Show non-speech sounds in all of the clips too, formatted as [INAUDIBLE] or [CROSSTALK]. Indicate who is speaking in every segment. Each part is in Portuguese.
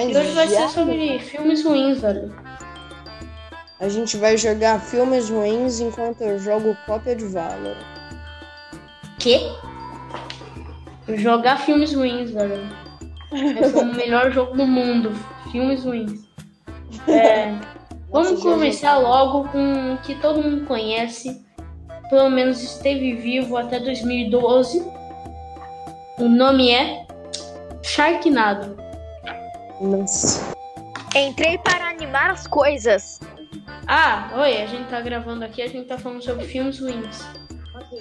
Speaker 1: Mas
Speaker 2: E hoje vai ser sobre filmes ruins, velho.
Speaker 1: a gente vai jogar filmes ruins enquanto eu jogo cópia de Valor.
Speaker 2: Quê? Jogar filmes ruins, velho. Esse é o [LAUGHS] melhor jogo do mundo. Filmes ruins. [LAUGHS] É, vamos começar logo com o que todo mundo conhece. Pelo menos esteve vivo até 2012. O nome é Sharknado.
Speaker 1: Nossa.
Speaker 3: Entrei para animar as coisas.
Speaker 2: Ah, oi, a gente tá gravando aqui, a gente tá falando sobre filmes ruins.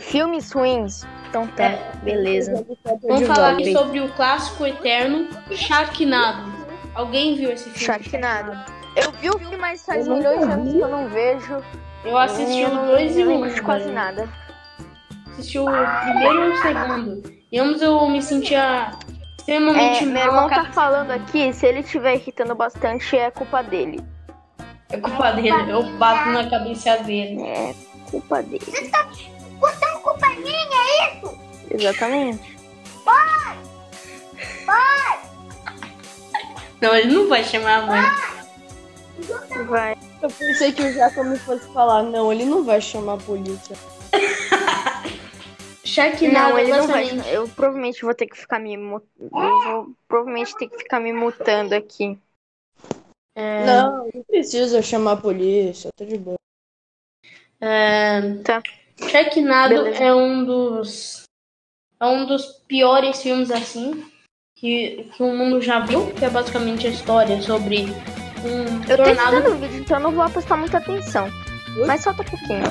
Speaker 3: Filmes ruins. Então tá,
Speaker 2: É.
Speaker 3: beleza.
Speaker 2: Vamos falar aqui sobre o clássico eterno Sharknado. Alguém viu esse filme?
Speaker 3: Sharknado. Eu vi o filme, mas faz milhões de anos que eu não vejo.
Speaker 2: Eu assisti o
Speaker 3: não,
Speaker 2: 2 e
Speaker 3: não
Speaker 2: o
Speaker 3: lembro
Speaker 2: 1.
Speaker 3: de quase nada.
Speaker 2: Assisti o primeiro e o segundo. E ambos eu me sentia extremamente
Speaker 3: É, meu irmão tá falando aqui, se ele estiver irritando bastante, é culpa dele.
Speaker 2: É culpa dele, eu bato na cabeça dele.
Speaker 3: É culpa dele.
Speaker 4: Botando culpa minha, é isso?
Speaker 3: Exatamente.
Speaker 2: Não, ele não vai chamar a mãe.
Speaker 3: Vai.
Speaker 1: Eu pensei que o Jaco me fosse falar, não, ele não vai chamar a polícia. [LAUGHS]
Speaker 2: Sharknado
Speaker 3: Não, ele não vai. Eu provavelmente vou ter que ficar me. Eu vou provavelmente ter que ficar me mutando aqui.
Speaker 2: É,
Speaker 1: Não, não precisa chamar a polícia, tá de boa.
Speaker 2: é,
Speaker 3: Tá. Beleza.
Speaker 2: é um dos. É um dos piores filmes assim que, que o mundo já viu, que é basicamente a história sobre um
Speaker 3: Eu tô
Speaker 2: tornado
Speaker 3: editando o vídeo, então eu não vou prestar muita atenção. Mas solta um pouquinho.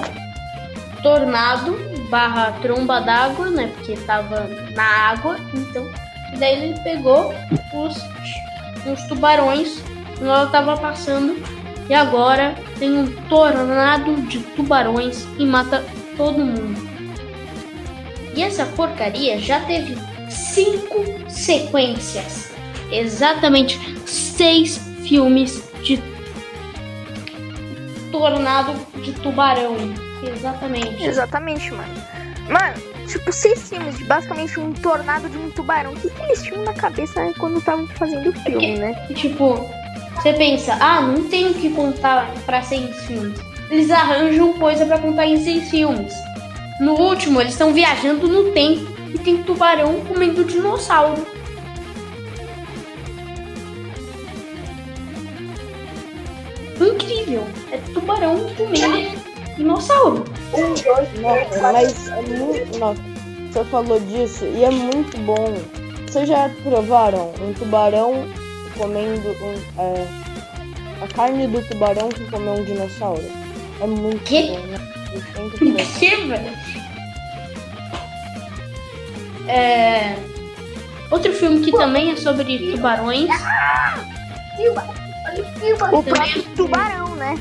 Speaker 2: tornado barra tromba d'água, né? Porque tava na água, então. E daí ele pegou os, os tubarões quando ela tava passando. E agora tem um tornado de tubarões e mata todo mundo. E essa porcaria já teve cinco sequências. Exatamente seis filmes de tornado de tubarão. Exatamente.
Speaker 3: Exatamente, mano. Mano, tipo, seis filmes de basicamente um tornado de um tubarão. O que, que eles tinham na cabeça né, quando estavam fazendo o filme, né?
Speaker 2: Tipo, você pensa, ah, não tem o que contar pra seis filmes. Eles arranjam coisa pra contar em seis filmes. No último, eles estão viajando no tempo e tem tubarão comendo dinossauro. Incrível! É tubarão comendo dinossauro.
Speaker 1: Nossa, mas é muito. Nossa, você falou disso e é muito bom. Vocês já provaram um tubarão comendo um, é, a carne do tubarão que comeu um dinossauro? É muito
Speaker 2: Quê?
Speaker 1: bom, né? Que. [LAUGHS]
Speaker 2: Que, velho? É... Outro filme que também é sobre tubarões.
Speaker 3: O próprio tubarão, né?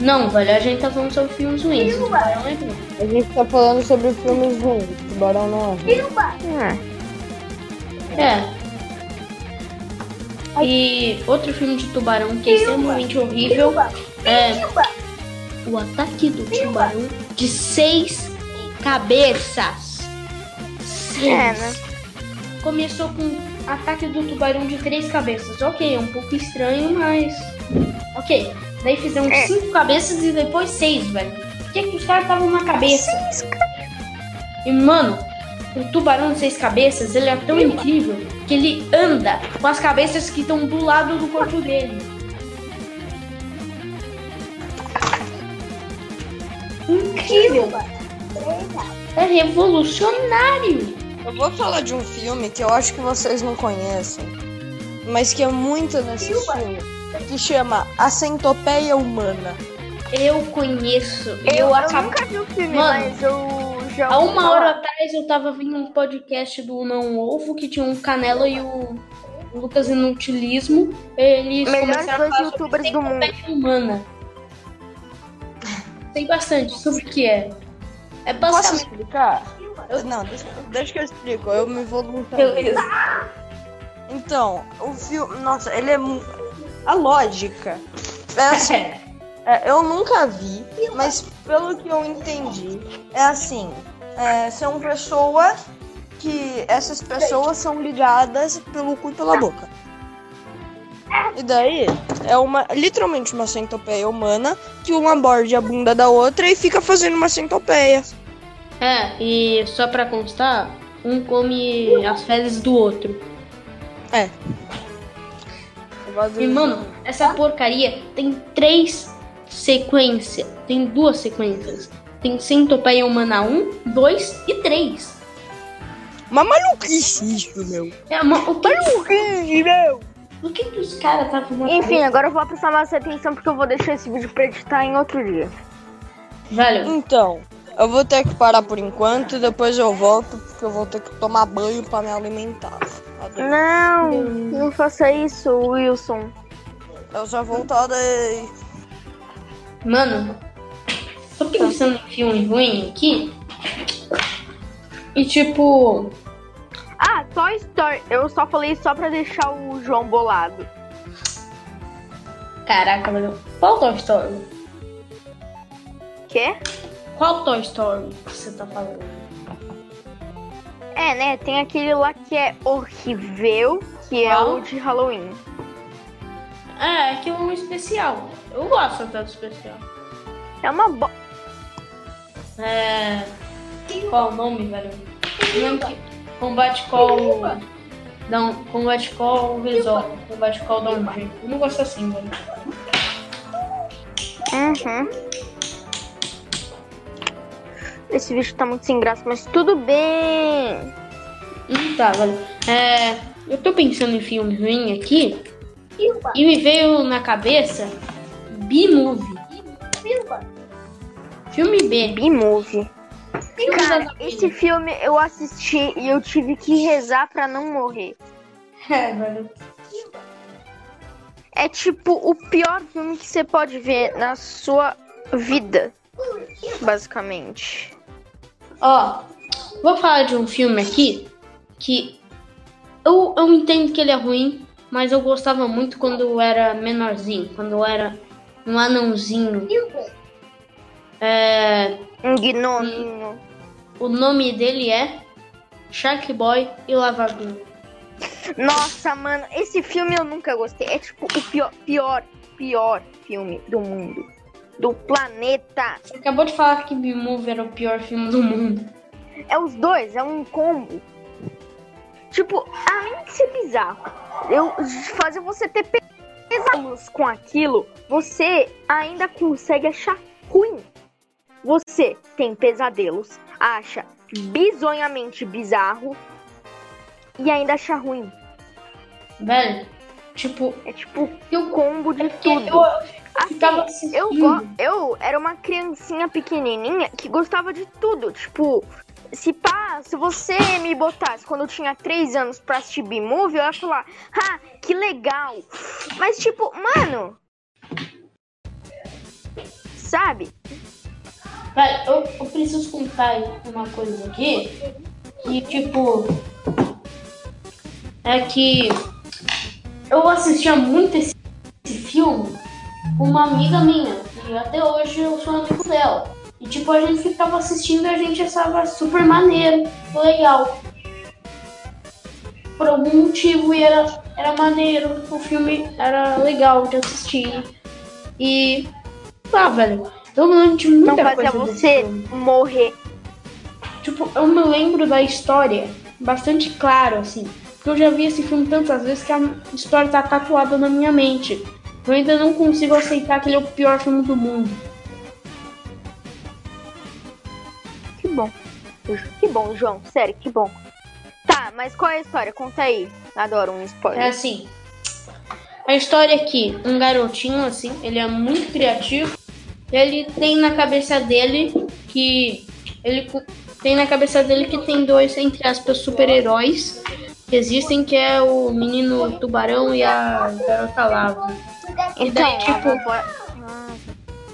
Speaker 2: Não, velho, a gente tá falando sobre filmes ruins. O tubarão é ruim.
Speaker 1: A gente tá falando sobre filmes ruins. Tubarão não é ruim.
Speaker 3: É.
Speaker 2: É. E outro filme de tubarão que é extremamente horrível é O Ataque do Tubarão de Seis Cabeças. Seis.
Speaker 3: É, né?
Speaker 2: Começou com Ataque do Tubarão de Três Cabeças. Ok, é um pouco estranho, mas. Ok. Daí fizeram
Speaker 3: É.
Speaker 2: cinco cabeças e depois seis, velho. Por que, que os caras estavam na cabeça? E, mano, o tubarão de seis cabeças, ele é tão incrível que ele anda com as cabeças que estão do lado do corpo dele. Incrível! É revolucionário!
Speaker 1: Eu vou falar de um filme que eu acho que vocês não conhecem, mas que é muito nesse filme, que chama A Centopeia Humana.
Speaker 2: Eu conheço. Eu,
Speaker 3: Eu, eu
Speaker 2: acabei.
Speaker 3: nunca vi o filme,
Speaker 2: Mano,
Speaker 3: mas eu já
Speaker 2: Há uma hora atrás eu tava vendo um podcast do Não Ovo que tinha um Canela e o Lucas Inutilismo. Eles
Speaker 3: Melhores
Speaker 2: começaram a
Speaker 3: dois
Speaker 2: falar sobre
Speaker 3: youtubers do mundo.
Speaker 2: humana. Tem bastante sobre o que é. É
Speaker 1: Posso
Speaker 2: basicamente.
Speaker 1: explicar? Eu- não, deixa, deixa que eu explico, eu me voluntario.
Speaker 2: Beleza.
Speaker 1: Então, o filme. Nossa, ele é. mu- A lógica. É assim. [LAUGHS] é, eu nunca vi, mas pelo que eu entendi, é assim. é, são pessoas que. Essas pessoas são ligadas pelo cu e pela boca. E daí é uma literalmente uma centopeia humana que uma morde a bunda da outra e fica fazendo uma centopeia.
Speaker 2: É, e só pra constar, um come as fezes do outro. E, mano, essa porcaria tem três sequências. Tem duas sequências. Tem Centopeia Humana 1, 2 e 3.
Speaker 1: Uma maluquice isso, meu.
Speaker 2: É, ma- o que,
Speaker 1: Maluquice, meu.
Speaker 2: o que, que os caras estavam na
Speaker 3: Enfim,
Speaker 2: cabeça?
Speaker 3: agora eu vou prestar mais atenção porque eu vou deixar esse vídeo pra editar em outro dia.
Speaker 2: Velho,
Speaker 1: Então, eu vou ter que parar por enquanto e depois eu volto porque eu vou ter que tomar banho pra me alimentar.
Speaker 3: Não, não faça isso, Wilson.
Speaker 1: Eu já voltarei.
Speaker 2: mano, tô pensando em filme ruim aqui. E tipo,
Speaker 3: Ah, Toy Story. Eu só falei só pra deixar o João bolado.
Speaker 2: caraca, velho. Qual Toy Story?
Speaker 3: Quê?
Speaker 2: Qual Toy Story que você tá falando?
Speaker 3: É, né? Tem aquele lá que é horrível, que é
Speaker 2: Qual?
Speaker 3: o de Halloween.
Speaker 2: É, é que é um especial. Eu gosto até do especial.
Speaker 3: É uma bo...
Speaker 2: É. Qual o nome, velho? Que- Combate Call. Não, Combate Call resolve. Combate Call dá um jeito. Eu não gosto assim, velho.
Speaker 3: Uhum. Esse vídeo tá muito sem graça, mas tudo bem.
Speaker 2: Hum, tá, velho. É. Eu tô pensando em filme ruim aqui. E me veio na cabeça B-Movie. Filme B.
Speaker 3: B-Movie. Cara, esse filme eu assisti e eu tive que rezar pra não morrer.
Speaker 2: É, velho.
Speaker 3: É tipo o pior filme que você pode ver na sua vida. Basicamente.
Speaker 2: Ó, vou falar de um filme aqui que eu, eu entendo que ele é ruim, mas eu gostava muito quando eu era menorzinho, quando eu era um anãozinho. É,
Speaker 3: Um gnominho.
Speaker 2: o nome dele é Shark Boy e Lava Girl.
Speaker 3: Nossa, mano, esse filme eu nunca gostei. É tipo o pior, pior, pior filme do mundo. Do planeta.
Speaker 2: Você acabou de falar que B-Movie era o pior filme do mundo.
Speaker 3: É os dois, é um combo. Tipo, além de ser bizarro, eu fazer você ter pesadelos com aquilo, você ainda consegue achar ruim. Você tem pesadelos, acha bizonhamente bizarro e ainda acha ruim.
Speaker 2: Velho, tipo,
Speaker 3: É tipo o combo de
Speaker 2: que
Speaker 3: tudo.
Speaker 2: eu
Speaker 3: Assim,
Speaker 2: ficava assistindo.
Speaker 3: Eu, eu era uma criancinha pequenininha que gostava de tudo. Tipo, se pá, se você me botasse quando eu tinha 3 anos pra assistir B-Movie, eu ia falar, ah, que legal. Mas, tipo, mano. Sabe?
Speaker 2: Vai, eu, eu preciso contar uma coisa aqui. Que, tipo. É que. Eu assistia muito esse, esse filme uma amiga minha. E até hoje eu sou amigo dela. E, tipo, a gente ficava assistindo e a gente achava super maneiro, legal. Por algum motivo e era, era maneiro. O filme era legal de assistir. E. Ah, velho. Eu me lembro de muita
Speaker 3: Não fazia
Speaker 2: coisa
Speaker 3: você morrer.
Speaker 2: Tipo, eu me lembro da história bastante claro, assim. Porque eu já vi esse filme tantas vezes que a história tá tatuada na minha mente. Eu ainda não consigo aceitar que ele é o pior filme do mundo.
Speaker 3: Que bom. Que bom, João. Sério, que bom. Tá, mas qual é a história? Conta aí. Adoro um
Speaker 2: É
Speaker 3: spoiler.
Speaker 2: assim. A história é que um garotinho, assim, ele é muito criativo. Ele tem na cabeça dele que. Ele tem na cabeça dele que tem dois, entre aspas, super-heróis que existem, que é o menino tubarão e a garota lava. E
Speaker 3: Então,
Speaker 2: daí, tipo,
Speaker 3: a vovó- Ah,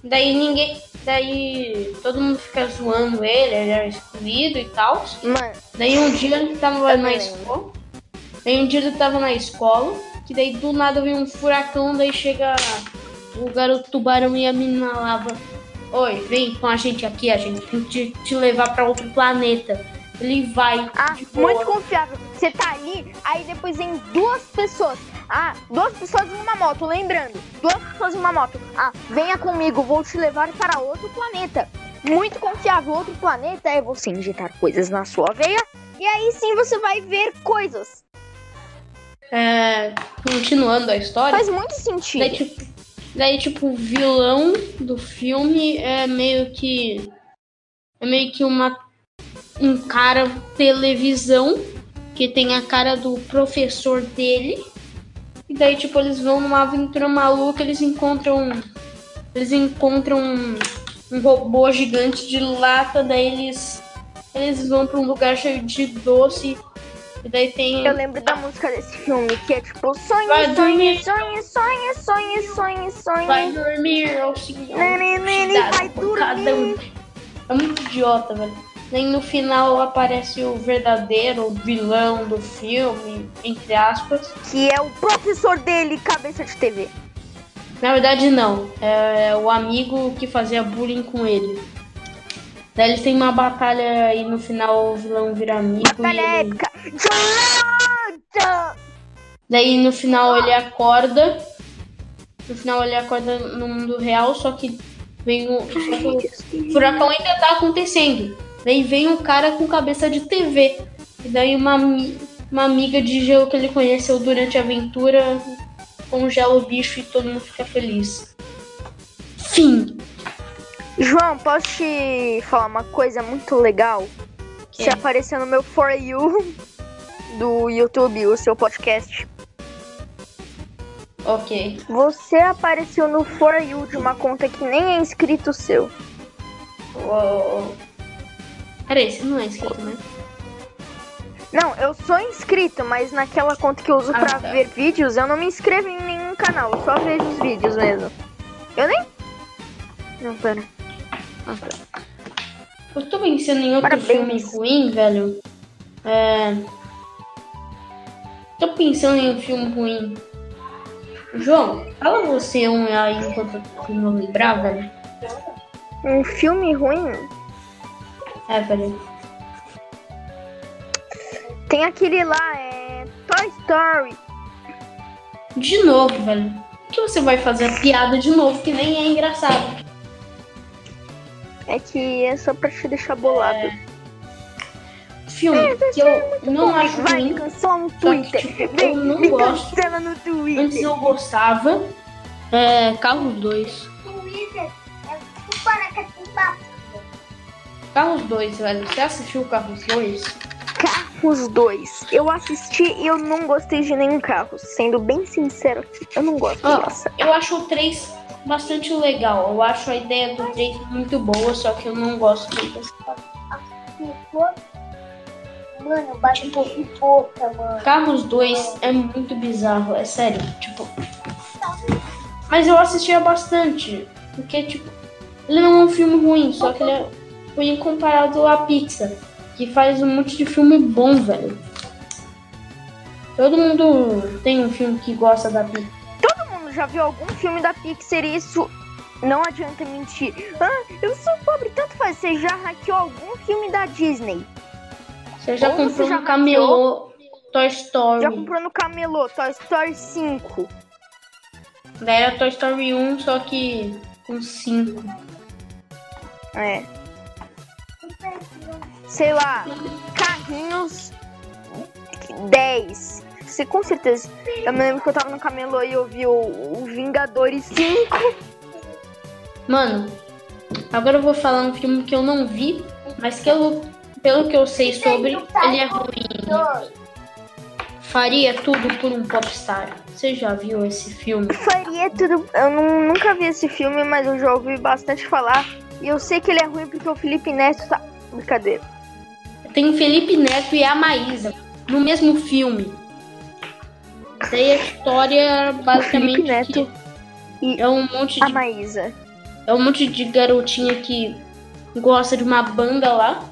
Speaker 2: Daí ninguém. Daí todo mundo fica zoando ele, ele era excluído e tal.
Speaker 3: Mano,
Speaker 2: Daí um dia ele tava na escola. Daí um dia ele tava na escola. Que daí do nada vem um furacão, daí chega o garoto tubarão e a menina lava. Oi, vem com a gente aqui, a gente tem que te, te levar pra outro planeta. Ele vai.
Speaker 3: Ah, muito confiável. Você tá ali, aí depois vem duas pessoas. Ah, duas pessoas em uma moto, lembrando. Duas pessoas em uma moto. Ah, venha comigo, vou te levar para outro planeta. Muito confiável, outro planeta é você injetar coisas na sua veia. E aí sim você vai ver coisas.
Speaker 2: É, continuando a história.
Speaker 3: Faz muito sentido.
Speaker 2: Daí tipo, daí, tipo, o vilão do filme é meio que. É meio que uma. Um cara televisão que tem a cara do professor dele. E daí, tipo, eles vão numa aventura maluca, eles encontram. Eles encontram um, um robô gigante de lata, daí eles. Eles vão pra um lugar cheio de doce. E daí tem.
Speaker 3: Eu lembro da música desse filme, que é tipo sonho,
Speaker 2: Vai
Speaker 3: sonho, sonho, sonho, sonho, sonho, sonho.
Speaker 2: Vai dormir, ou sim.
Speaker 3: Nene, nene, vai dormir.
Speaker 2: É muito idiota, velho. Nem no final aparece o verdadeiro vilão do filme, entre aspas.
Speaker 3: Que é o professor dele, cabeça de TV.
Speaker 2: Na verdade, não. É o amigo que fazia bullying com ele. Daí eles têm uma batalha e no final o vilão vira amigo.
Speaker 3: Batalha
Speaker 2: e ele...
Speaker 3: épica.
Speaker 2: Daí no final ele acorda. No final ele acorda no mundo real, só que vem o. Que o furacão ainda tá acontecendo. Daí vem um cara com cabeça de TV. E daí uma, uma amiga de gelo que ele conheceu durante a aventura congela o bicho e todo mundo fica feliz. Fim.
Speaker 3: João, posso te falar uma coisa muito legal?
Speaker 2: Que?
Speaker 3: Se aparecer no meu For You [LAUGHS] do YouTube, o seu podcast.
Speaker 2: Ok.
Speaker 3: Você apareceu no For You de uma conta que nem é inscrito seu.
Speaker 2: Uou. Peraí, você não é inscrito, né?
Speaker 3: Não, eu sou inscrito, mas naquela conta que eu uso
Speaker 2: Ah,
Speaker 3: pra
Speaker 2: tá.
Speaker 3: ver vídeos, eu não me inscrevo em nenhum canal, eu só vejo os vídeos mesmo. Eu nem. Não, pera. Ah, tá.
Speaker 2: Eu tô pensando em outro
Speaker 3: Parabéns.
Speaker 2: filme ruim, velho. É. Tô pensando em um filme ruim. João, fala você um aí enquanto eu não lembrar, velho.
Speaker 3: Um filme ruim?
Speaker 2: É, velho.
Speaker 3: Tem aquele lá, é. Toy Story.
Speaker 2: De novo, velho. Por que você vai fazer a piada de novo que nem é engraçado?
Speaker 3: É que é só pra te deixar bolado.
Speaker 2: Filme que eu não acho
Speaker 3: Vai,
Speaker 2: ruim.
Speaker 3: cancela no
Speaker 2: Só que,
Speaker 3: Twitter.
Speaker 2: tipo,
Speaker 3: Vem,
Speaker 2: eu não
Speaker 3: me
Speaker 2: gosto.
Speaker 3: no
Speaker 2: Antes
Speaker 3: Twitter.
Speaker 2: eu gostava. É. Carros 2.
Speaker 4: Twitter é tipo Paracatuba.
Speaker 2: Carros 2, velho. Você assistiu Carros 2?
Speaker 3: Carros 2. Eu assisti e eu não gostei de nenhum carro. Sendo bem sincero aqui, eu não gosto.
Speaker 2: Ó,
Speaker 3: Nossa.
Speaker 2: eu acho o 3 bastante legal. Eu acho a ideia do 3 muito boa, só que eu não gosto muito desse carro.
Speaker 4: Mano, bate
Speaker 2: Tipo-
Speaker 4: de boca, mano.
Speaker 2: Carros 2 é muito bizarro, é sério. Tipo. Mas eu assistia bastante. Porque, tipo, ele não é um filme ruim, só que ele é ruim comparado à Pixar, que faz um monte de filme bom, velho. Todo mundo tem um filme que gosta da Pixar.
Speaker 3: Todo mundo já viu algum filme da Pixar e isso não adianta mentir. Ah, eu sou pobre, tanto faz. Você já hackeou algum filme da Disney?
Speaker 2: Você já
Speaker 3: Ou você
Speaker 2: comprou
Speaker 3: já
Speaker 2: um camelô Toy Story.
Speaker 3: Já comprou no Camelô, Toy Story 5.
Speaker 2: Daí era Toy Story 1, só que com 5.
Speaker 3: É. Sei lá, carrinhos 10. Você com certeza. Eu me lembro que eu tava no camelô e eu vi o, o Vingadores 5.
Speaker 2: Mano, agora eu vou falar um filme que eu não vi, mas que eu, pelo que eu sei sobre, ele é ruim. Faria tudo por um popstar. Você já viu esse filme?
Speaker 3: Faria tudo. Eu nu- nunca vi esse filme, mas eu já ouvi bastante falar. E eu sei que ele é ruim porque o Felipe Neto tá. Brincadeira.
Speaker 2: Tem o Felipe Neto e a Maísa no mesmo filme. Daí a história basicamente
Speaker 3: Felipe Neto
Speaker 2: que
Speaker 3: e
Speaker 2: é um monte
Speaker 3: A
Speaker 2: de
Speaker 3: Maísa.
Speaker 2: É um monte de garotinha que gosta de uma banda lá.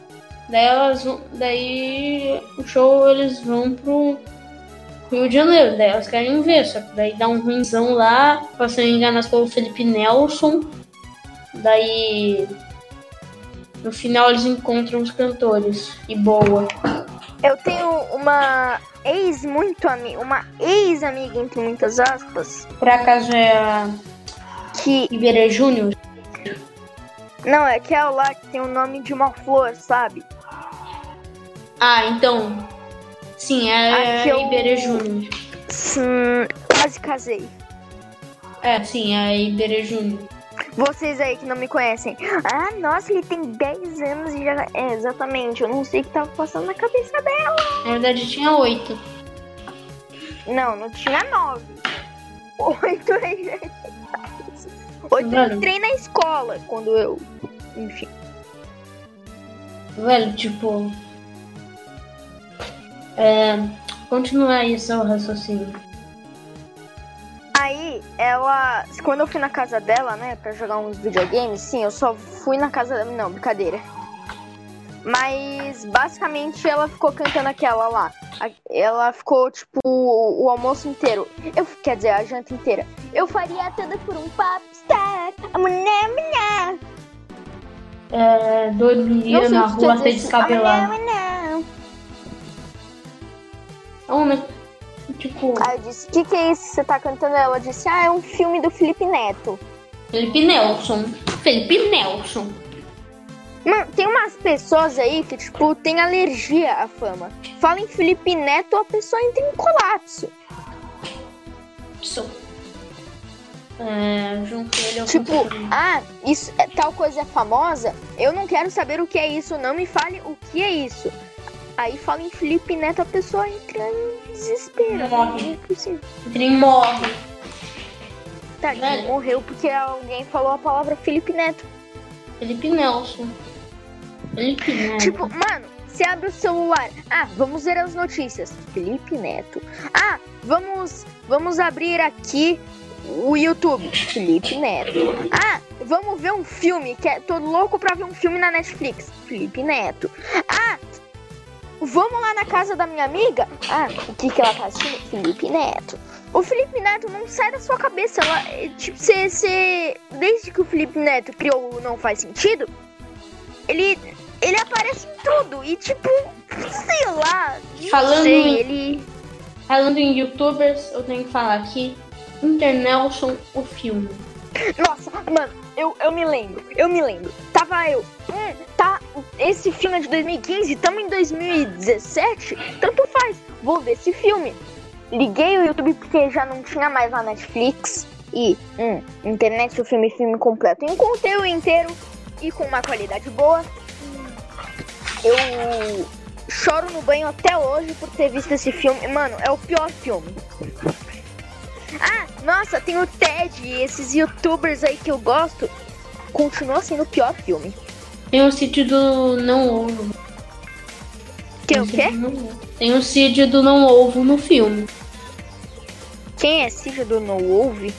Speaker 2: Daí elas vão. Daí o show eles vão pro Rio de Janeiro. Daí elas querem ver. Só que daí dá um ruimzão lá. Passam enganadas pelo Felipe Nelson. Daí no final eles encontram os cantores. E boa.
Speaker 3: Eu tenho uma ex muito amiga, uma ex-amiga entre muitas aspas,
Speaker 2: Por acaso é a
Speaker 3: que
Speaker 2: Iberê Júnior?
Speaker 3: não é aquela lá que tem o nome de uma flor, sabe?
Speaker 2: Ah, então. Sim, é a
Speaker 3: eu-
Speaker 2: Iberê Júnior.
Speaker 3: Hum, quase casei.
Speaker 2: É, sim, é a Iberê Júnior.
Speaker 3: Vocês aí que não me conhecem. Ah, nossa, ele tem 10 anos e já. É, exatamente. Eu não sei o que tava passando na cabeça dela.
Speaker 2: Na verdade tinha oito.
Speaker 3: Não, não tinha 9. 8 aí já tinha. 8 eu entrei na escola quando eu. Enfim.
Speaker 2: Velho, tipo. É. Continua aí seu raciocínio.
Speaker 3: Aí, ela. Quando eu fui na casa dela, né, pra jogar uns videogames, sim, eu só fui na casa dela. Não, brincadeira. Mas, basicamente, ela ficou cantando aquela lá. Ela ficou, tipo, o, almoço inteiro. Eu, quer dizer, a janta inteira. Eu faria tudo por um popstar. A mulher, mulher.
Speaker 2: É,
Speaker 3: Não sei
Speaker 2: na rua
Speaker 3: mulher, mulher.
Speaker 2: É um, né? Tipo,
Speaker 3: Aí eu disse, o que, que é isso que você tá cantando? Ela disse, ah, é um filme do Felipe Neto.
Speaker 2: Felipe Nelson. Felipe Nelson.
Speaker 3: Mano, tem umas pessoas aí que, tipo, tem alergia à fama. Fala em Felipe Neto, a pessoa entra em colapso.
Speaker 2: É,
Speaker 3: Tipo, ah, isso, é- tal coisa é famosa, eu não quero saber o que é isso, não me fale o que é isso. Aí fala em Felipe Neto, a pessoa entra em desespero.
Speaker 2: Morre.
Speaker 3: Não é
Speaker 2: morre.
Speaker 3: Tadinho,
Speaker 2: Velho.
Speaker 3: morreu porque alguém falou a palavra Felipe Neto.
Speaker 2: Felipe Nelson. Felipe Neto.
Speaker 3: Tipo, mano, você abre o celular. Ah, vamos ver as notícias. Felipe Neto. Ah, vamos, vamos abrir aqui o YouTube. Felipe Neto. Ah, vamos ver um filme, que é tô louco pra ver um filme na Netflix. Felipe Neto. Ah, vamos lá na casa da minha amiga. Ah, o que que ela tá assistindo? Felipe Neto. O Felipe Neto não sai da sua cabeça. Ela, é, tipo, você, você, desde que o Felipe Neto criou o Não Faz Sentido, ele, ele aparece em tudo. E tipo, sei lá,
Speaker 2: Falando
Speaker 3: sei,
Speaker 2: em-
Speaker 3: ele...
Speaker 2: Falando em youtubers, eu tenho que falar aqui. Internelson, o filme.
Speaker 3: Nossa, mano, eu, eu me lembro, eu me lembro. Tava eu, hum, tá, esse filme é de 2015, tamo em 2017, tanto faz, vou ver esse filme. Liguei o YouTube porque já não tinha mais na Netflix e, hum, internet, o filme, filme completo. Encontrei o inteiro e com uma qualidade boa. Eu choro no banho até hoje por ter visto esse filme. Mano, é o pior filme. Nossa, tem o Ted e esses youtubers aí que eu gosto. Continua sendo o pior filme.
Speaker 2: Tem o Cid do Não Ovo.
Speaker 3: Tem o quê?
Speaker 2: Não Ovo. Tem o Cid do Não Ovo no filme.
Speaker 3: Quem é Cid do No Wolf?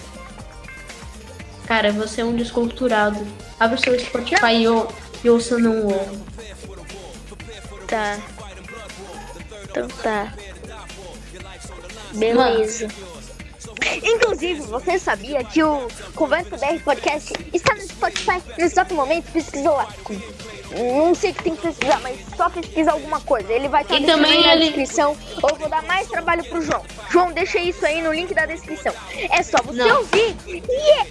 Speaker 2: Cara, você é um desculturado. Abre o seu Spotify ou- e ouça Não Ovo.
Speaker 3: Tá. Então tá. Beleza. Inclusive, você sabia que o Conversa BR Podcast está no Spotify nesse exato momento? Pesquisa lá. Não sei o que tem que pesquisar, mas só pesquisa alguma coisa. Ele vai estar
Speaker 2: E também
Speaker 3: na
Speaker 2: ele-
Speaker 3: descrição. Ou eu vou dar mais trabalho pro João. João, deixa isso aí no link da descrição. É só você
Speaker 2: Não.
Speaker 3: ouvir. E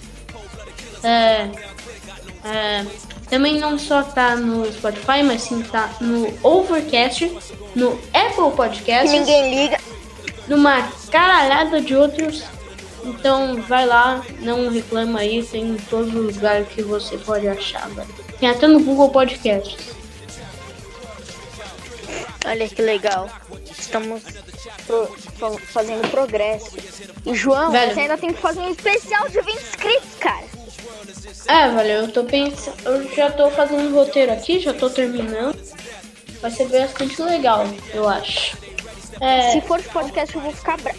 Speaker 2: É, é, também não só tá no Spotify, mas sim tá no Overcast, no Apple
Speaker 3: que
Speaker 2: Podcasts,
Speaker 3: ninguém liga.
Speaker 2: numa caralhada de outros. Então vai lá, não reclama aí, tem em todos os lugares que você pode achar, velho. Tem até no Google Podcasts.
Speaker 3: Olha que legal. Estamos pro- fa- fazendo progresso. E João,
Speaker 2: Velho.
Speaker 3: você ainda tem que fazer um especial de 20 inscritos, cara.
Speaker 2: É, velho, eu tô pensando. Eu já tô fazendo um roteiro aqui, já tô terminando. Vai ser bastante legal, eu acho. É,
Speaker 3: Se for de podcast, eu vou ficar bravo.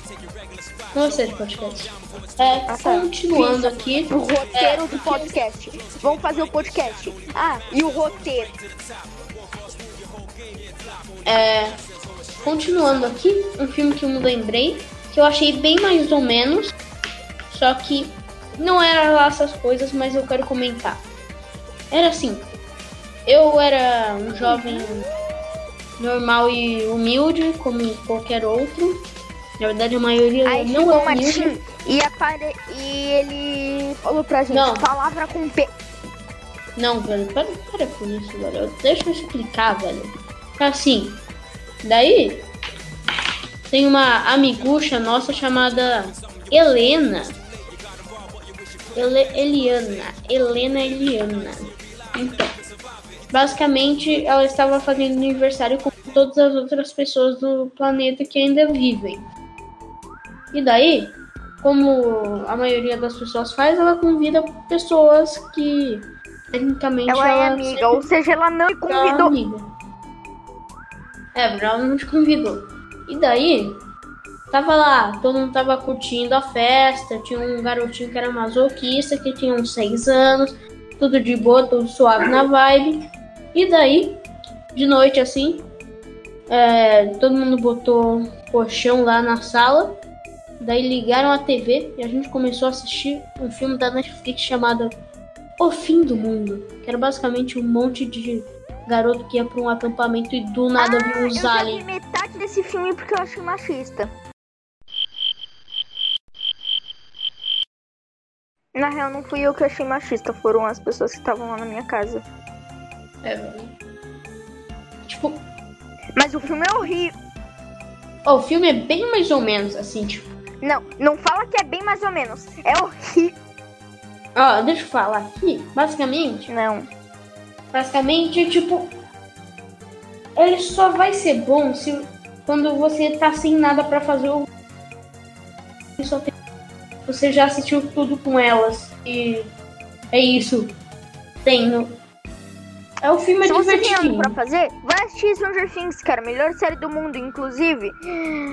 Speaker 2: não sei de podcast. É,
Speaker 3: Ah, tá.
Speaker 2: continuando aqui.
Speaker 3: O roteiro do podcast. Vamos fazer o podcast. Ah, e o roteiro.
Speaker 2: É, continuando aqui, um filme que eu me lembrei, que eu achei bem mais ou menos, só que não era lá essas coisas, mas eu quero comentar. Era assim, eu era um jovem normal e humilde, como qualquer outro. Na verdade, a maioria
Speaker 3: Aí
Speaker 2: não
Speaker 3: chegou
Speaker 2: é.
Speaker 3: Martim e, apare... e ele falou pra gente
Speaker 2: Não.
Speaker 3: palavra com P.
Speaker 2: Não, velho, para, para com isso, velho. Deixa eu explicar, velho. Assim, daí tem uma amigucha nossa chamada Helena. Ele, Eliana. Helena Eliana. Então, basicamente, ela estava fazendo aniversário com todas as outras pessoas do planeta que ainda vivem. E daí, como a maioria das pessoas faz, ela convida pessoas que tecnicamente
Speaker 3: Ela é
Speaker 2: ela
Speaker 3: amiga,
Speaker 2: sempre
Speaker 3: ou seja, ela não
Speaker 2: é
Speaker 3: convidou.
Speaker 2: amiga. É, ela não te convidou. E daí, tava lá, todo mundo tava curtindo a festa, tinha um garotinho que era masoquista, que tinha uns 6 anos, tudo de boa, tudo suave na vibe. E daí, de noite assim, é, todo mundo botou colchão lá na sala. Daí ligaram a TV e a gente começou a assistir um filme da Netflix chamado O Fim do Mundo, que era basicamente um monte de garoto que ia pra um acampamento e do nada viu
Speaker 3: Ah, Eu
Speaker 2: uns
Speaker 3: vi
Speaker 2: aliens.
Speaker 3: metade desse filme porque eu acho machista. Na real, não fui eu que achei machista, foram as pessoas que estavam lá na minha casa.
Speaker 2: É, velho. Tipo,
Speaker 3: Mas o filme é horrível.
Speaker 2: ó, o filme é bem mais ou menos assim, tipo.
Speaker 3: Não, não fala que é bem mais ou menos. É horrível.
Speaker 2: Ó, deixa eu falar aqui. Basicamente,
Speaker 3: Não.
Speaker 2: basicamente, tipo. Ele só vai ser bom se quando você tá sem nada pra fazer. Só tem... Você já assistiu tudo com elas. E é isso. Tem no. É o filme é
Speaker 3: Se você tem algo pra fazer, vai assistir Stranger Things, cara. Melhor série do mundo, inclusive.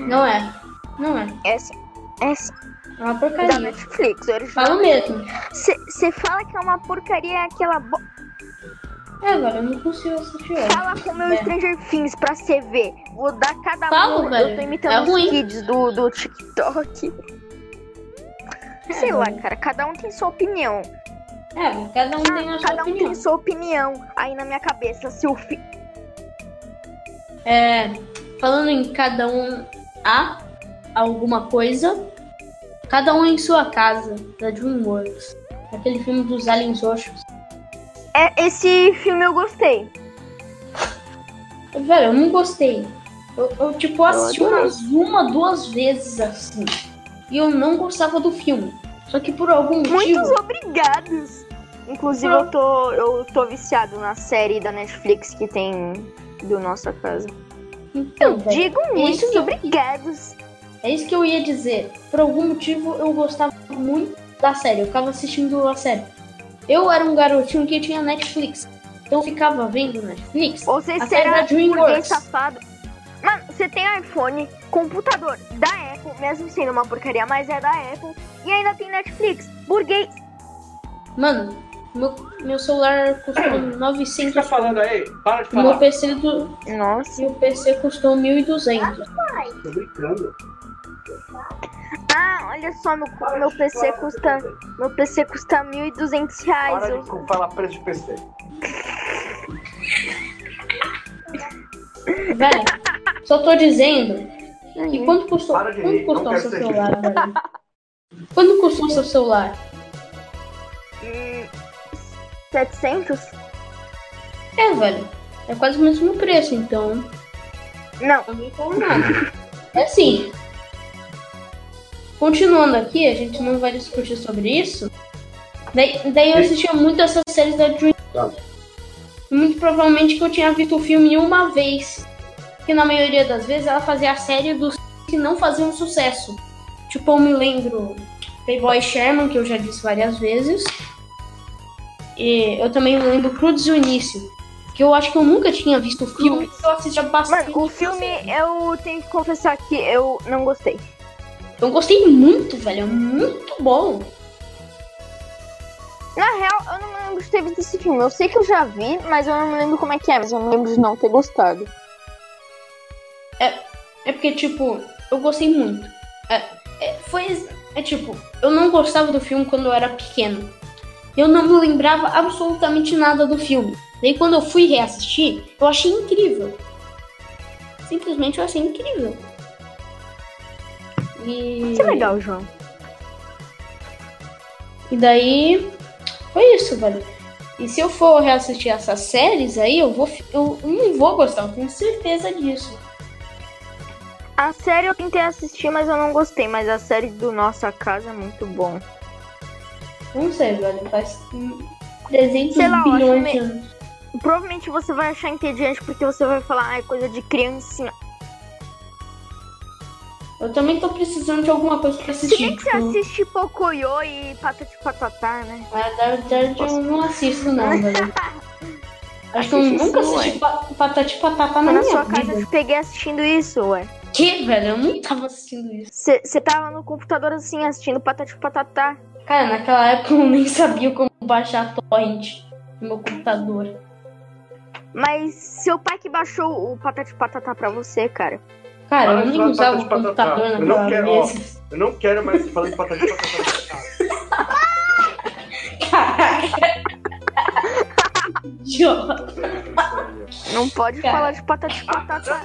Speaker 2: Não é. Não é.
Speaker 3: Essa. Essa.
Speaker 2: É uma
Speaker 3: Da
Speaker 2: porcaria.
Speaker 3: Netflix, original.
Speaker 2: Falo mesmo.
Speaker 3: Você fala que é uma porcaria aquela. Bo...
Speaker 2: É, velho, eu não consigo assistir.
Speaker 3: Fala com o meu
Speaker 2: É.
Speaker 3: Stranger Things pra você ver. Vou dar cada
Speaker 2: Falo,
Speaker 3: um.
Speaker 2: velho.
Speaker 3: Eu tô
Speaker 2: É
Speaker 3: imitando os
Speaker 2: ruim.
Speaker 3: kids do, do TikTok. Sei lá, cara. Cada um tem sua opinião.
Speaker 2: É, cada um tem a sua
Speaker 3: Cada um
Speaker 2: opinião.
Speaker 3: tem sua opinião. Aí na minha cabeça, se o fi...
Speaker 2: É, falando em cada um a alguma coisa, cada um em sua casa, da DreamWorks. Aquele filme dos aliens roxos.
Speaker 3: é, esse filme eu gostei.
Speaker 2: Velho, eu não gostei. Eu, eu, tipo, assisti umas uma, duas vezes assim. E eu não gostava do filme. Só que por algum motivo.
Speaker 3: Muitos obrigados. Inclusive, eu tô, eu tô viciado na série da Netflix que tem do Nossa Casa.
Speaker 2: Então,
Speaker 3: Eu
Speaker 2: velho,
Speaker 3: digo muitos obrigados.
Speaker 2: É isso que eu ia dizer. Por algum motivo eu gostava muito da série. Eu ficava assistindo a série. Eu era um garotinho que tinha Netflix. Então eu ficava vendo Netflix.
Speaker 3: Você
Speaker 2: A série
Speaker 3: será
Speaker 2: da
Speaker 3: burguês
Speaker 2: DreamWorks.
Speaker 3: safado. Mano, você tem iPhone, computador da Apple, mesmo sendo uma porcaria, mas é da Apple. E ainda tem Netflix. Burguês.
Speaker 2: Mano, meu, meu celular custou [COUGHS]
Speaker 5: O que você tá
Speaker 2: 900.
Speaker 5: falando aí? Para de
Speaker 2: O meu
Speaker 5: falar.
Speaker 2: PC do,
Speaker 3: Nossa.
Speaker 2: e o PC custou 1.200.
Speaker 5: Tô brincando.
Speaker 3: Ah, olha só, meu, meu PC custa. Meu PC custa 1.200 reais.
Speaker 5: Para
Speaker 3: Eu-
Speaker 5: de falar preço de PC.
Speaker 2: Velho, só tô dizendo que quanto custou, quanto
Speaker 5: rir,
Speaker 2: custou seu celular, velho? Quanto custou o seu celular?
Speaker 3: Hum, 700?
Speaker 2: É, velho. É quase o mesmo preço, então
Speaker 3: Não.
Speaker 2: não nada. É assim. Continuando aqui, a gente não vai discutir sobre isso. Daí, daí eu assistia muito essas séries da Dream.
Speaker 5: Tá.
Speaker 2: Muito provavelmente que eu tinha visto o filme uma vez. Que na maioria das vezes ela fazia a série dos que não faziam sucesso. Tipo, eu me lembro Playboy Sherman, que eu já disse várias vezes. E eu também me lembro Crudes o Início. Que eu acho que eu nunca tinha visto o filme. Eu assistia bastante.
Speaker 3: Mano, o filme, eu tenho que confessar que eu não gostei.
Speaker 2: Eu gostei muito, velho. É muito bom.
Speaker 3: Na real, eu não me lembro de ter visto esse filme. Eu sei que eu já vi, mas eu não me lembro como é que é. Mas eu não lembro de não ter gostado.
Speaker 2: É porque, tipo, eu gostei muito. É, é, foi. É tipo, eu não gostava do filme quando eu era pequeno. Eu não me lembrava absolutamente nada do filme. Daí quando eu fui reassistir, eu achei incrível. simplesmente eu achei incrível. E,
Speaker 3: Que legal, João.
Speaker 2: e daí foi isso, velho. E se eu for reassistir essas séries aí, eu vou eu não vou gostar, eu tenho certeza disso.
Speaker 3: A série eu tentei assistir, mas eu não gostei. Mas a série do Nossa Casa é muito bom.
Speaker 2: Não sei, velho, faz hum, 300
Speaker 3: Sei lá,
Speaker 2: bilhões de anos.
Speaker 3: Provavelmente você vai achar entediante porque você vai falar, ah, é coisa de criancinha.
Speaker 2: Eu também tô precisando de alguma coisa pra
Speaker 3: Se
Speaker 2: assistir.
Speaker 3: bem que você
Speaker 2: tipo,
Speaker 3: assiste Pocoyo e Patati Patatá, né?
Speaker 2: Mas na verdade eu não assisto não, [LAUGHS] velho. Acho que eu nunca
Speaker 3: sim,
Speaker 2: assisti pa- Patati Patatá na
Speaker 3: na
Speaker 2: minha
Speaker 3: sua
Speaker 2: vida.
Speaker 3: casa eu te peguei assistindo isso, ué.
Speaker 2: Que, velho? Eu não tava assistindo isso.
Speaker 3: Você tava no computador assim, assistindo Patati Patatá.
Speaker 2: Cara, naquela época eu nem sabia como baixar torrent no meu computador.
Speaker 3: Mas seu pai que baixou o Patati Patatá pra você, cara.
Speaker 2: Cara, eu nem usava o
Speaker 5: Patati
Speaker 2: computador
Speaker 5: Eu não quero, ó. Eu não quero mais falar de patati patatá.
Speaker 2: Caraca. Idiota.
Speaker 3: Não pode
Speaker 2: Cara.
Speaker 3: falar de Patati Patatá.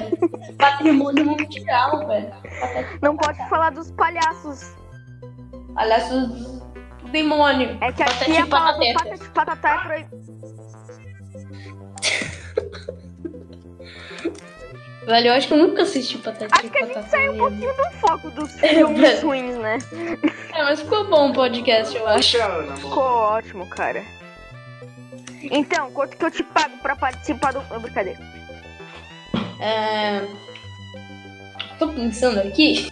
Speaker 3: [LAUGHS]
Speaker 2: Patrimônio mundial, velho.
Speaker 3: Não pode falar dos palhaços.
Speaker 2: Aliás, o demônio.
Speaker 3: É que aqui
Speaker 2: Patati
Speaker 3: a palavra. Patati Patatá é proibida.
Speaker 2: Velho, eu acho que eu nunca assisti Patati
Speaker 3: Acho que a gente
Speaker 2: Patatá.
Speaker 3: saiu um pouquinho do foco dos [LAUGHS]
Speaker 2: É,
Speaker 3: filmes ruins, né?
Speaker 2: É, mas ficou bom o podcast, eu acho.
Speaker 3: Ficou ótimo, cara. Então, quanto que eu te pago pra participar do. Oh, brincadeira.
Speaker 2: É... Tô pensando aqui.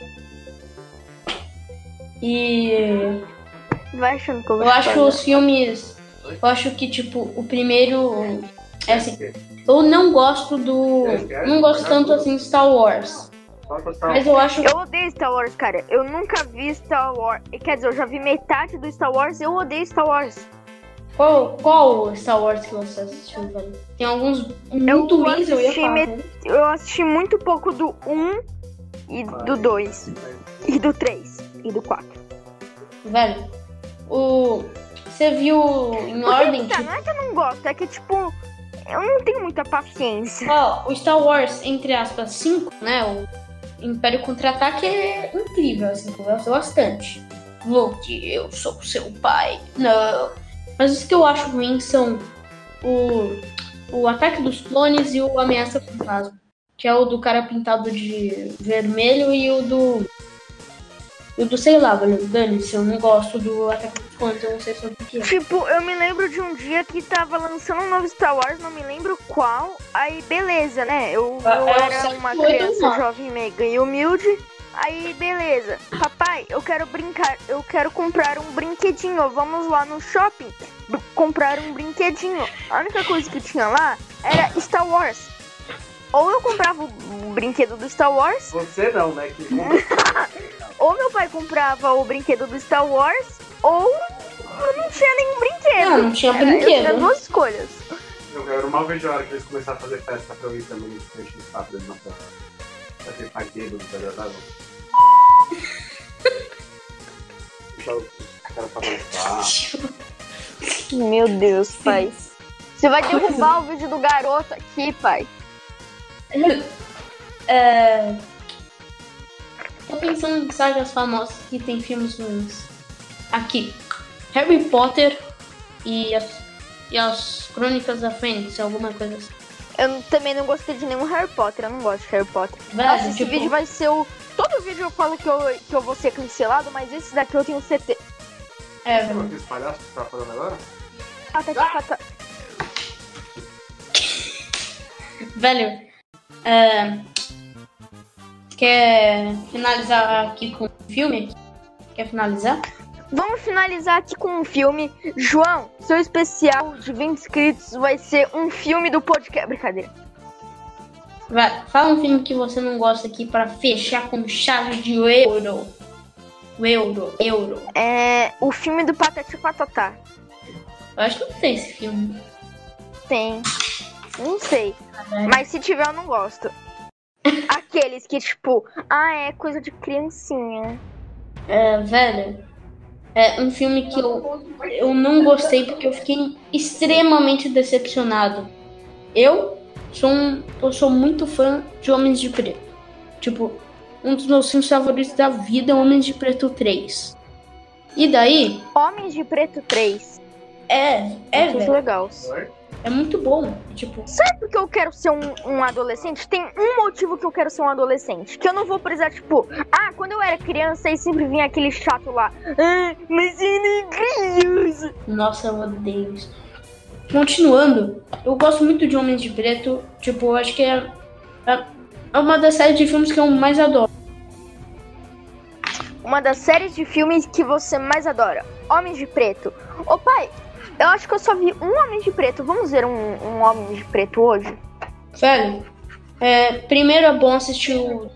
Speaker 2: E
Speaker 3: Vai achando que eu vou
Speaker 2: eu acho os filmes. Eu acho que, tipo, o primeiro. É assim, eu não gosto do. Não gosto tanto assim de Star Wars. Mas eu acho.
Speaker 3: Eu odeio Star Wars, cara. Eu nunca vi Star Wars. Quer dizer, eu já vi metade do Star Wars. Eu odeio Star Wars.
Speaker 2: Qual, qual Star Wars que você assistiu, velho? Tem alguns muito ruins, eu ia
Speaker 3: assisti
Speaker 2: falar.
Speaker 3: met-
Speaker 2: né?
Speaker 3: Eu assisti muito pouco do 1 e do 2. E do 3. E do 4.
Speaker 2: Velho, o. Você viu em
Speaker 3: Porque,
Speaker 2: ordem?
Speaker 3: tá,
Speaker 2: Tipo,
Speaker 3: não é que eu não gosto, é que, tipo, eu não tenho muita paciência.
Speaker 2: ó, o Star Wars, entre aspas, 5, né? O Império Contra-Ataque é incrível, assim, eu gosto bastante. Luke, eu sou seu pai. Não. Mas os que eu acho ruim são o, o Ataque dos Clones e o Ameaça Fantasma. Que é o do cara pintado de vermelho e o do. O do, sei lá, velho. Dane-se, eu não gosto do Ataque dos Clones, eu não sei sobre o que é.
Speaker 3: Tipo, eu me lembro de um dia que tava lançando um novo Star Wars, não me lembro qual. Aí, beleza, né? Eu,
Speaker 2: Ah,
Speaker 3: eu
Speaker 2: é
Speaker 3: era uma criança jovem, meiga e humilde. Aí, beleza. Papai, eu quero brincar, eu quero comprar um brinquedinho. Vamos lá no shopping comprar um brinquedinho. A única coisa que tinha lá era Star Wars. Ou eu comprava o brinquedo do Star Wars,
Speaker 5: Você não, né? [LAUGHS] Que
Speaker 3: ou meu pai comprava o brinquedo do Star Wars, ou eu não tinha nenhum brinquedo.
Speaker 2: Não, não tinha
Speaker 3: Era- Eu tinha
Speaker 2: brinquedo.
Speaker 3: duas escolhas.
Speaker 5: eu quero mal vejo a hora que eles começaram a fazer festa pra eu ir também. Deixa eu estar preso na festa. Vai ter paqueiro, tá ligado? Deixa o cara pra dançar.
Speaker 3: Meu Deus, pai. Você vai derrubar o vídeo do garoto aqui, pai.
Speaker 2: É... Tô pensando em sagas famosas que tem filmes ruins. Aqui, Harry Potter e as, e as Crônicas da Fênix, alguma coisa assim.
Speaker 3: Eu também não gostei de nenhum Harry Potter. Eu não gosto de Harry Potter.
Speaker 2: Velho,
Speaker 3: Nossa, esse
Speaker 2: tipo,
Speaker 3: vídeo vai ser o. Todo vídeo eu falo que eu, que eu vou ser cancelado, mas esse daqui eu tenho certeza.
Speaker 2: é, velho.
Speaker 5: aqueles palhaços que você tá falando agora?
Speaker 3: Ah, tá, tá, tá.
Speaker 2: Velho, é... Quer finalizar aqui com um filme? Quer finalizar?
Speaker 3: Vamos finalizar aqui com um filme. João, seu especial de 20 inscritos vai ser um filme do podcast. Brincadeira.
Speaker 2: Vai, fala um filme que você não gosta aqui pra fechar com chave de euro. O euro, euro.
Speaker 3: É. O filme do Patati Patatá.
Speaker 2: Eu acho que não tem esse filme.
Speaker 3: Tem. Não sei. Mas se tiver, eu não gosto. Aqueles que, tipo, ah, é coisa de criancinha.
Speaker 2: É, velho, é um filme que eu, eu não gostei porque eu fiquei extremamente decepcionado. Eu sou um, eu sou muito fã de Homens de Preto. Tipo, um dos meus filmes favoritos da vida é Homens de Preto 3. E daí,
Speaker 3: Homens de Preto 3.
Speaker 2: é, é,
Speaker 3: Muito
Speaker 2: velho,
Speaker 3: legal.
Speaker 2: É muito bom. Tipo,
Speaker 3: Sabe por que eu quero ser um, um adolescente? Tem um motivo que eu quero ser um adolescente. Que eu não vou precisar, tipo, ah, quando eu era criança aí sempre vinha aquele chato lá. Ah, mas eu não criança.
Speaker 2: nossa, eu odeio isso. Continuando, eu gosto muito de Homens de Preto. Tipo, eu acho que é, é é uma das séries de filmes que eu mais adoro.
Speaker 3: Uma das séries de filmes que você mais adora. Homens de Preto. Ô pai, eu acho que eu só vi um Homem de Preto. Vamos ver um, um Homem de Preto hoje?
Speaker 2: Velho, é, primeiro é bom assistir o,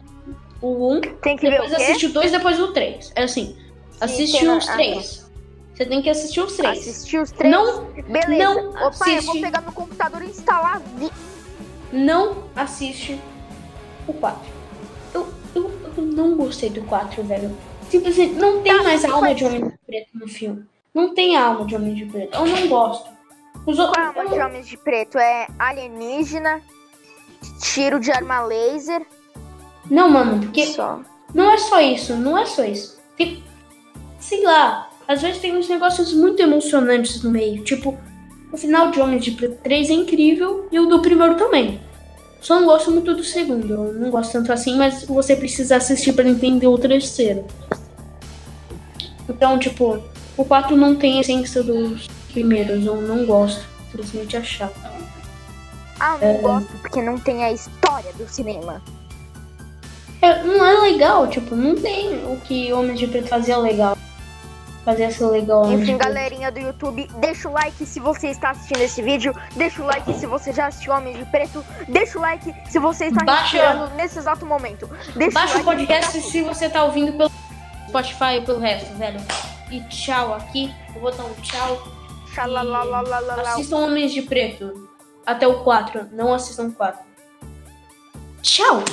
Speaker 2: o 1,
Speaker 3: Tem que
Speaker 2: depois
Speaker 3: ver o quê?
Speaker 2: assistir o 2, depois o 3. É assim, assiste os
Speaker 3: ah,
Speaker 2: três. Você tem que assistir os três.
Speaker 3: Assistir os três?
Speaker 2: Não,
Speaker 3: Beleza.
Speaker 2: não
Speaker 3: Ô pai, eu vou
Speaker 2: assiste.
Speaker 3: pegar meu computador e instalar.
Speaker 2: Não assiste o 4. Eu, eu, eu não gostei do 4, velho. Simplesmente não tem
Speaker 3: Tá,
Speaker 2: mais
Speaker 3: mas-
Speaker 2: alma de Homem de Preto no filme. Não tem alma de Homem de Preto. Eu não gosto. Os outros.
Speaker 3: alma de Homens de Preto? É alienígena, tiro de arma laser.
Speaker 2: Não, mano, porque
Speaker 3: Só.
Speaker 2: Não é só isso, não é só isso. Tem, sei lá, às vezes tem uns negócios muito emocionantes no meio. Tipo, o final de Homem de Preto 3 é incrível e o do primeiro também. Só não gosto muito do segundo. Eu não gosto tanto assim, mas você precisa assistir pra entender o terceiro. Então, tipo, o 4 não tem a essência dos primeiros. Eu não gosto. Simplesmente é chato.
Speaker 3: Ah, não gosto porque não tem a história do cinema.
Speaker 2: É, não é legal, tipo, não tem o que Homem de Preto fazia legal. Fazia ser legal.
Speaker 3: Enfim, galerinha do YouTube, deixa o like se você está assistindo esse vídeo. Deixa o like se você já assistiu Homem de Preto. Deixa o like se você está
Speaker 2: Baixa-
Speaker 3: respirando nesse exato momento. Deixa
Speaker 2: Baixa o
Speaker 3: like
Speaker 2: podcast se você tá ouvindo pelo Spotify e pelo resto, velho. E tchau aqui. Vou dar um tchau. Assistam Homens de Preto. Até o 4. Não assistam o 4. Tchau!